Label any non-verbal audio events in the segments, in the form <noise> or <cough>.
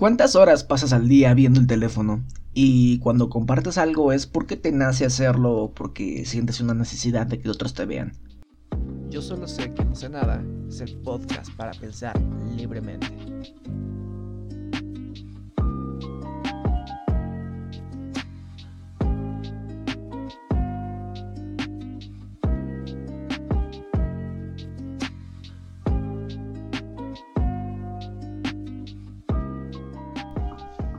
¿Cuántas horas pasas al día viendo el teléfono? Y cuando compartes algo es porque te nace hacerlo o porque sientes una necesidad de que otros te vean. Yo solo sé que no sé nada, es el podcast para pensar libremente.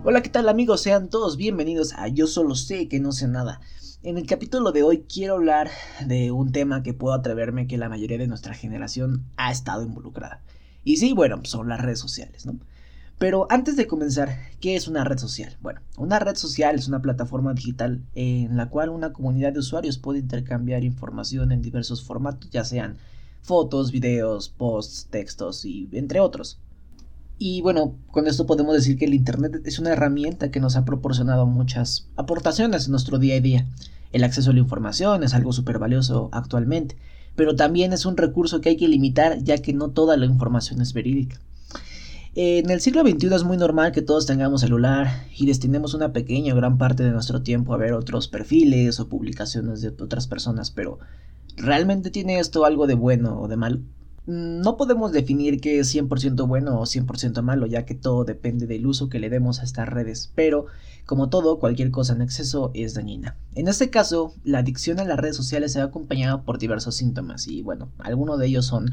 Hola, ¿qué tal amigos? Sean todos bienvenidos a Yo solo sé que no sé nada. En el capítulo de hoy quiero hablar de un tema que puedo atreverme que la mayoría de nuestra generación ha estado involucrada. Y sí, bueno, son las redes sociales, ¿no? Pero antes de comenzar, ¿qué es una red social? Bueno, una red social es una plataforma digital en la cual una comunidad de usuarios puede intercambiar información en diversos formatos, ya sean fotos, videos, posts, textos y entre otros. Y bueno, con esto podemos decir que el Internet es una herramienta que nos ha proporcionado muchas aportaciones en nuestro día a día. El acceso a la información es algo súper valioso actualmente, pero también es un recurso que hay que limitar ya que no toda la información es verídica. En el siglo XXI es muy normal que todos tengamos celular y destinemos una pequeña o gran parte de nuestro tiempo a ver otros perfiles o publicaciones de otras personas, pero ¿realmente tiene esto algo de bueno o de malo? No podemos definir qué es 100% bueno o 100% malo, ya que todo depende del uso que le demos a estas redes, pero como todo, cualquier cosa en exceso es dañina. En este caso, la adicción a las redes sociales se ha acompañado por diversos síntomas y bueno, algunos de ellos son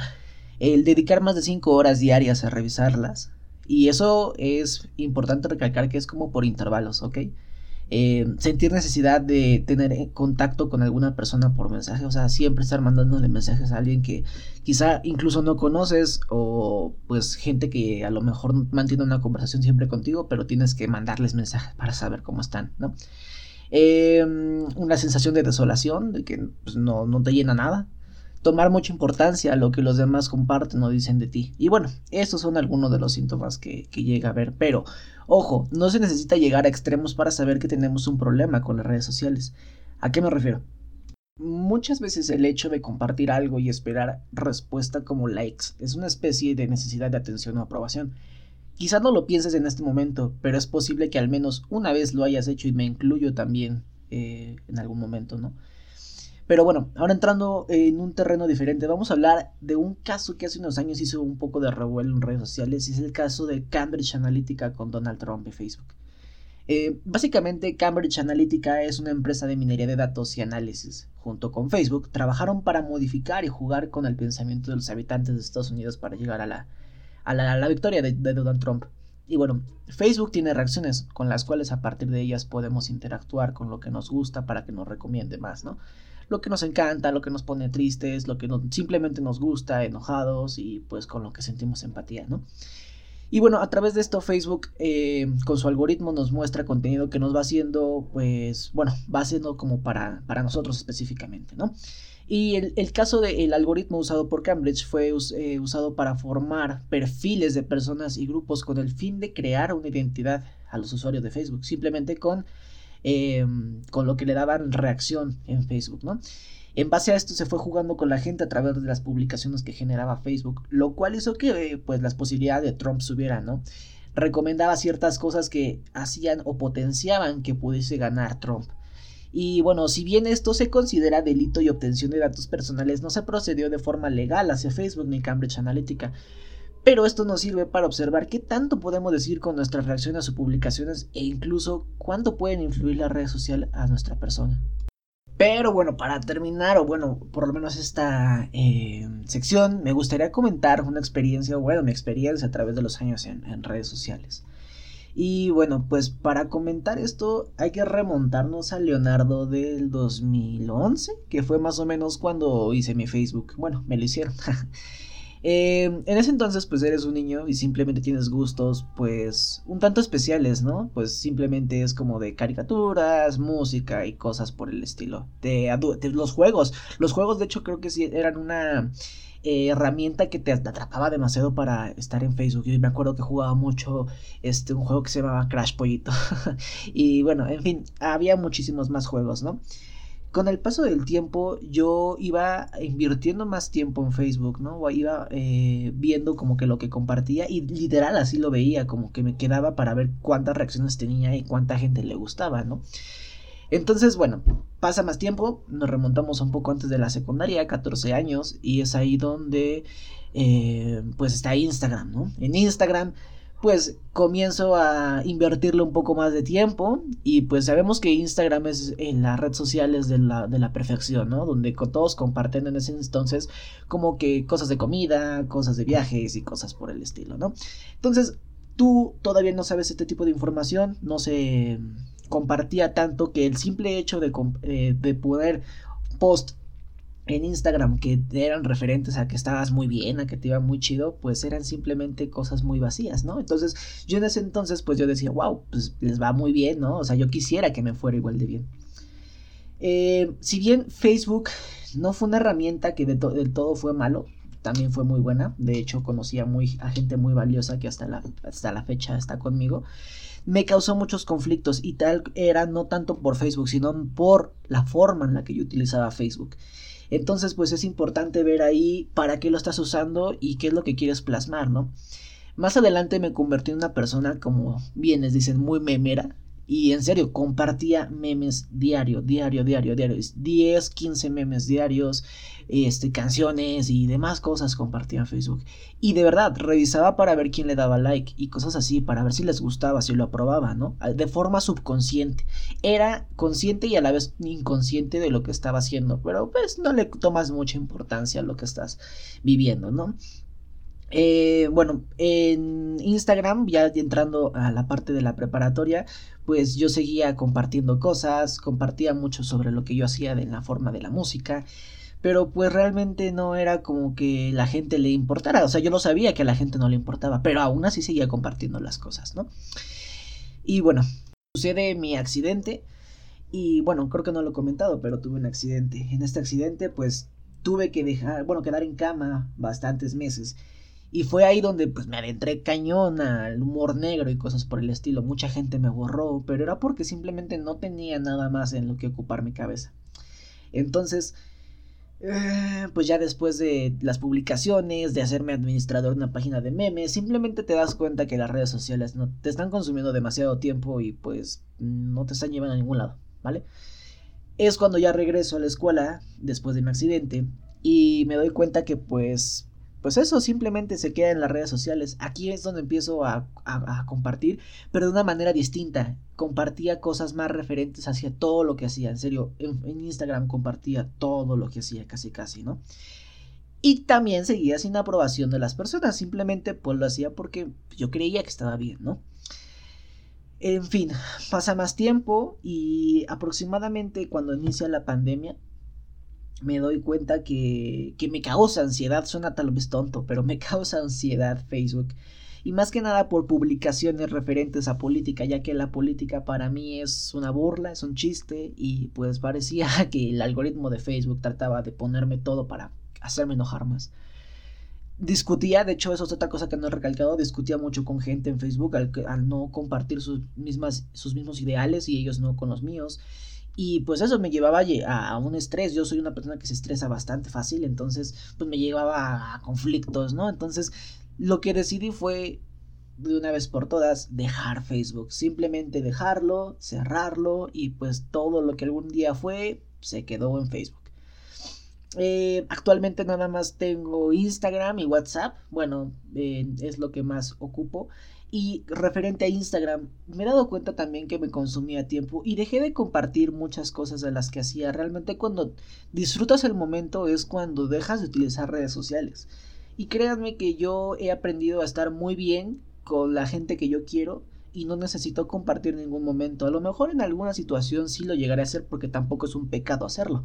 el dedicar más de 5 horas diarias a revisarlas, y eso es importante recalcar que es como por intervalos, ¿ok? Eh, sentir necesidad de tener eh, contacto con alguna persona por mensaje, o sea, siempre estar mandándole mensajes a alguien que quizá incluso no conoces o pues gente que a lo mejor mantiene una conversación siempre contigo, pero tienes que mandarles mensajes para saber cómo están, ¿no? Eh, una sensación de desolación, de que pues, no, no te llena nada, tomar mucha importancia a lo que los demás comparten o dicen de ti. Y bueno, estos son algunos de los síntomas que, llega a ver. Pero, ojo, no se necesita llegar a extremos para saber que tenemos un problema con las redes sociales. ¿A qué me refiero? Muchas veces el hecho de compartir algo y esperar respuesta como likes es una especie de necesidad de atención o aprobación. Quizás no lo pienses en este momento, pero es posible que al menos una vez lo hayas hecho y me incluyo también eh, en algún momento, ¿no? Pero bueno, ahora entrando en un terreno diferente, vamos a hablar de un caso que hace unos años hizo un poco de revuelo en redes sociales y es el caso de Cambridge Analytica con Donald Trump y Facebook. Eh, básicamente Cambridge Analytica es una empresa de minería de datos y análisis. Junto con Facebook trabajaron para modificar y jugar con el pensamiento de los habitantes de Estados Unidos para llegar a la, a la, victoria de, de Donald Trump. Y bueno, Facebook tiene reacciones con las cuales a partir de ellas podemos interactuar con lo que nos gusta para que nos recomiende más, ¿no? Lo que nos encanta, lo que nos pone tristes, lo que simplemente nos gusta, enojados y pues con lo que sentimos empatía, ¿no? Y bueno, a través de esto Facebook eh, con su algoritmo nos muestra contenido que nos va haciendo, pues, bueno, va haciendo como para, para nosotros específicamente, ¿no? Y el, caso del algoritmo usado por Cambridge fue eh, usado para formar perfiles de personas y grupos con el fin de crear una identidad a los usuarios de Facebook, simplemente con Em, con lo que le daban reacción en Facebook, ¿no? En base a esto se fue jugando con la gente a través de las publicaciones que generaba Facebook, lo cual hizo que pues las posibilidades de Trump subieran, ¿no? Recomendaba ciertas cosas que hacían o potenciaban que pudiese ganar Trump. Y bueno, si bien esto se considera delito y obtención de datos personales, no se procedió de forma legal hacia Facebook ni Cambridge Analytica. Pero esto nos sirve para observar qué tanto podemos decir con nuestras reacciones o publicaciones e incluso cuánto pueden influir las redes sociales a nuestra persona. Pero bueno, para terminar, o bueno, por lo menos esta eh, sección, me gustaría comentar una experiencia, bueno, mi experiencia a través de los años en, en redes sociales. Y bueno, pues para comentar esto hay que remontarnos a Leonardo del 2011, que fue más o menos cuando hice mi Facebook. Bueno, me lo hicieron. <laughs> Eh, en ese entonces, pues eres un niño y simplemente tienes gustos, pues, un tanto especiales, ¿no? Pues simplemente es como de caricaturas, música y cosas por el estilo. De, los juegos. Los juegos, de hecho, creo que sí eran una eh, herramienta que te atrapaba demasiado para estar en Facebook. Yo me acuerdo que jugaba mucho este, un juego que se llamaba Crash Pollito. <laughs> y bueno, en fin, había muchísimos más juegos, ¿no? Con el paso del tiempo yo iba invirtiendo más tiempo en Facebook, ¿no? Iba eh, viendo como que lo que compartía y literal así lo veía, como que me quedaba para ver cuántas reacciones tenía y cuánta gente le gustaba, ¿no? Entonces, bueno, pasa más tiempo, nos remontamos un poco antes de la secundaria, 14 años, y es ahí donde, eh, pues está Instagram, ¿no? En Instagram pues comienzo a invertirle un poco más de tiempo y pues sabemos que Instagram es en las redes sociales de la, de la perfección, ¿no? Donde todos comparten en ese entonces como que cosas de comida, cosas de viajes y cosas por el estilo, ¿no? Entonces, tú todavía no sabes este tipo de información, no se compartía tanto que el simple hecho de, eh, de poder post en Instagram que eran referentes a que estabas muy bien, a que te iba muy chido, pues eran simplemente cosas muy vacías, ¿no? Entonces yo en ese entonces pues yo decía, wow, pues les va muy bien, ¿no? O sea, yo quisiera que me fuera igual de bien. Eh, si bien Facebook no fue una herramienta que del todo fue malo, también fue muy buena, de hecho conocí a, muy, a gente muy valiosa que hasta la, hasta la fecha está conmigo, me causó muchos conflictos y tal era no tanto por Facebook, sino por la forma en la que yo utilizaba Facebook. Entonces, pues es importante ver ahí para qué lo estás usando y qué es lo que quieres plasmar, ¿no? Más adelante me convertí en una persona, como bien les dicen, muy memera. Y en serio, compartía memes diario, diario, diario, diario. 10, 15 memes diarios, este, canciones y demás cosas compartía en Facebook. Y de verdad, revisaba para ver quién le daba like y cosas así, para ver si les gustaba, si lo aprobaba, ¿no? De forma subconsciente. Era consciente y a la vez inconsciente de lo que estaba haciendo, pero pues no le tomas mucha importancia a lo que estás viviendo, ¿no? Eh, bueno, en Instagram, ya entrando a la parte de la preparatoria, pues yo seguía compartiendo cosas, compartía mucho sobre lo que yo hacía de la forma de la música, pero pues realmente no era como que la gente le importara, o sea, yo lo sabía que a la gente no le importaba, pero aún así seguía compartiendo las cosas, ¿no? Y bueno, sucede mi accidente y bueno, creo que no lo he comentado, pero tuve un accidente. En este accidente pues tuve que dejar, bueno, quedar en cama bastantes meses y fue ahí donde pues me adentré cañón al humor negro y cosas por el estilo. Mucha gente me borró, pero era porque simplemente no tenía nada más en lo que ocupar mi cabeza. Entonces, eh, pues ya después de las publicaciones, de hacerme administrador de una página de memes, simplemente te das cuenta que las redes sociales no te están consumiendo demasiado tiempo y pues no te están llevando a ningún lado, ¿vale? Es cuando ya regreso a la escuela después de mi accidente y me doy cuenta que pues pues eso simplemente se queda en las redes sociales. Aquí es donde empiezo a, compartir, pero de una manera distinta. Compartía cosas más referentes hacia todo lo que hacía. En serio, en, Instagram compartía todo lo que hacía, casi casi, ¿no? Y también seguía sin aprobación de las personas. Simplemente pues lo hacía porque yo creía que estaba bien, ¿no? En fin, pasa más tiempo y aproximadamente cuando inicia la pandemia, me doy cuenta que, que me causa ansiedad, suena tal vez tonto, pero me <laughs> causa ansiedad Facebook. Y más que nada por publicaciones referentes a política, ya que la política para mí es una burla, es un chiste, y pues parecía <laughs> que el algoritmo de Facebook trataba de ponerme todo para hacerme enojar más. Discutía, de hecho, eso es otra cosa que no he recalcado, discutía mucho con gente en Facebook al, al no compartir sus, mismas, sus mismos ideales y ellos no con los míos. Y pues eso me llevaba a, un estrés. Yo soy una persona que se estresa bastante fácil, entonces pues me llevaba a conflictos, ¿no? Entonces lo que decidí fue de una vez por todas dejar Facebook. Simplemente dejarlo, cerrarlo y pues todo lo que algún día fue se quedó en Facebook. Eh, actualmente nada más tengo Instagram y WhatsApp. Bueno, eh, es lo que más ocupo. Y referente a Instagram, me he dado cuenta también que me consumía tiempo y dejé de compartir muchas cosas de las que hacía. Realmente cuando disfrutas el momento es cuando dejas de utilizar redes sociales. Y créanme que yo he aprendido a estar muy bien con la gente que yo quiero y no necesito compartir ningún momento. A lo mejor en alguna situación sí lo llegaré a hacer porque tampoco es un pecado hacerlo.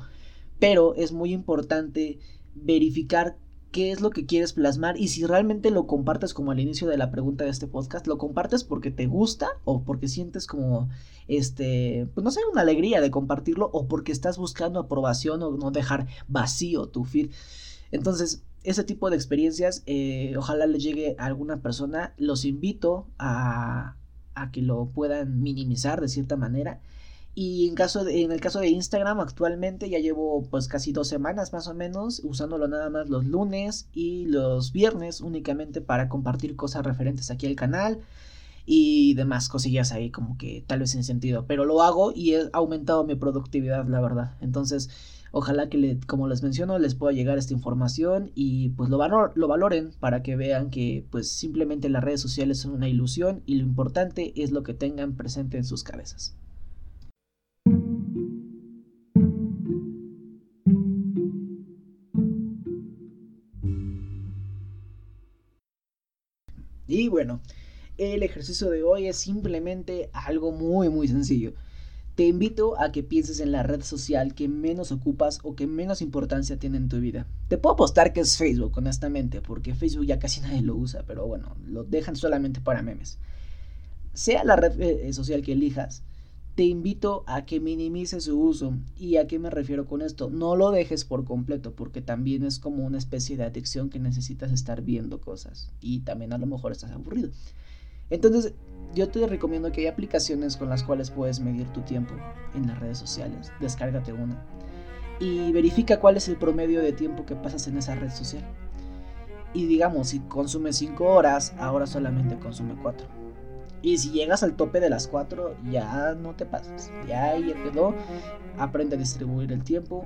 Pero es muy importante verificar qué es lo que quieres plasmar y si realmente lo compartes como al inicio de la pregunta de este podcast, lo compartes porque te gusta o porque sientes como, este, pues no sé, una alegría de compartirlo o porque estás buscando aprobación o no dejar vacío tu feed. Entonces, ese tipo de experiencias, eh, ojalá le llegue a alguna persona, los invito a, a que lo puedan minimizar de cierta manera Y en, caso en el caso de Instagram actualmente ya llevo pues casi dos semanas más o menos usándolo nada más los lunes y los viernes únicamente para compartir cosas referentes aquí al canal y demás cosillas ahí como que tal vez sin sentido, pero lo hago y he aumentado mi productividad la verdad. Entonces ojalá que le, como les menciono les pueda llegar esta información y pues lo, valor, lo valoren para que vean que pues simplemente las redes sociales son una ilusión y lo importante es lo que tengan presente en sus cabezas. Y bueno, el ejercicio de hoy es simplemente algo muy muy sencillo. Te invito a que pienses en la red social que menos ocupas o que menos importancia tiene en tu vida. Te puedo apostar que es Facebook, honestamente, porque Facebook ya casi nadie lo usa, pero bueno, lo dejan solamente para memes. Sea la red eh, social que elijas, te invito a que minimices su uso. ¿Y a qué me refiero con esto? No lo dejes por completo, porque también es como una especie de adicción que necesitas estar viendo cosas. Y también a lo mejor estás aburrido. Entonces, yo te recomiendo que hay aplicaciones con las cuales puedes medir tu tiempo en las redes sociales. Descárgate una. Y verifica cuál es el promedio de tiempo que pasas en esa red social. Y digamos, si consumes 5 horas, ahora solamente consume 4 y si llegas al tope de las 4, ya no te pasas. Ya ya quedó. Aprende a distribuir el tiempo.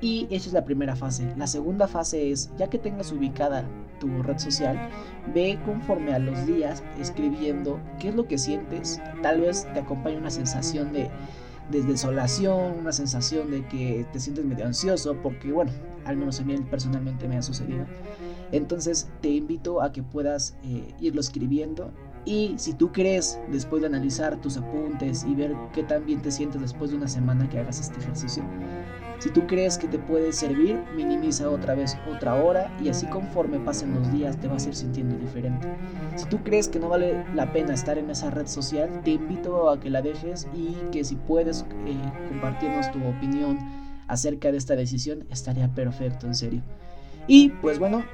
Y esa es la primera fase. La segunda fase es, ya que tengas ubicada tu red social, ve conforme a los días escribiendo qué es lo que sientes. Tal vez te acompañe una sensación de, desolación, una sensación de que te sientes medio ansioso, porque bueno, al menos a mí personalmente me ha sucedido. Entonces te invito a que puedas eh, irlo escribiendo y si tú crees, después de analizar tus apuntes y ver qué tan bien te sientes después de una semana que hagas este ejercicio, si tú crees que te puede servir, minimiza otra vez otra hora y así conforme pasen los días te vas a ir sintiendo diferente. Si tú crees que no vale la pena estar en esa red social, te invito a que la dejes y que si puedes eh, compartirnos tu opinión acerca de esta decisión, estaría perfecto, en serio. Y pues bueno,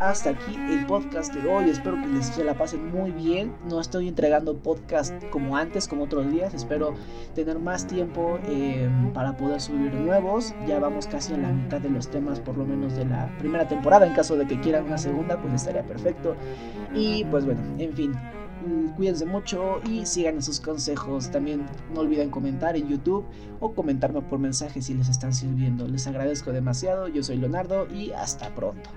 hasta aquí el podcast de hoy. Espero que les se la pasen muy bien. No estoy entregando podcast como antes, como otros días. Espero tener más tiempo em, para poder subir nuevos. Ya vamos casi a la mitad de los temas, por lo menos de la primera temporada. En caso de que quieran una segunda, pues estaría perfecto. Y pues bueno, en fin. Mm, cuídense mucho y sigan esos consejos. También no olviden comentar en YouTube o comentarme por mensaje si les están sirviendo. Les agradezco demasiado. Yo soy Leonardo y hasta pronto.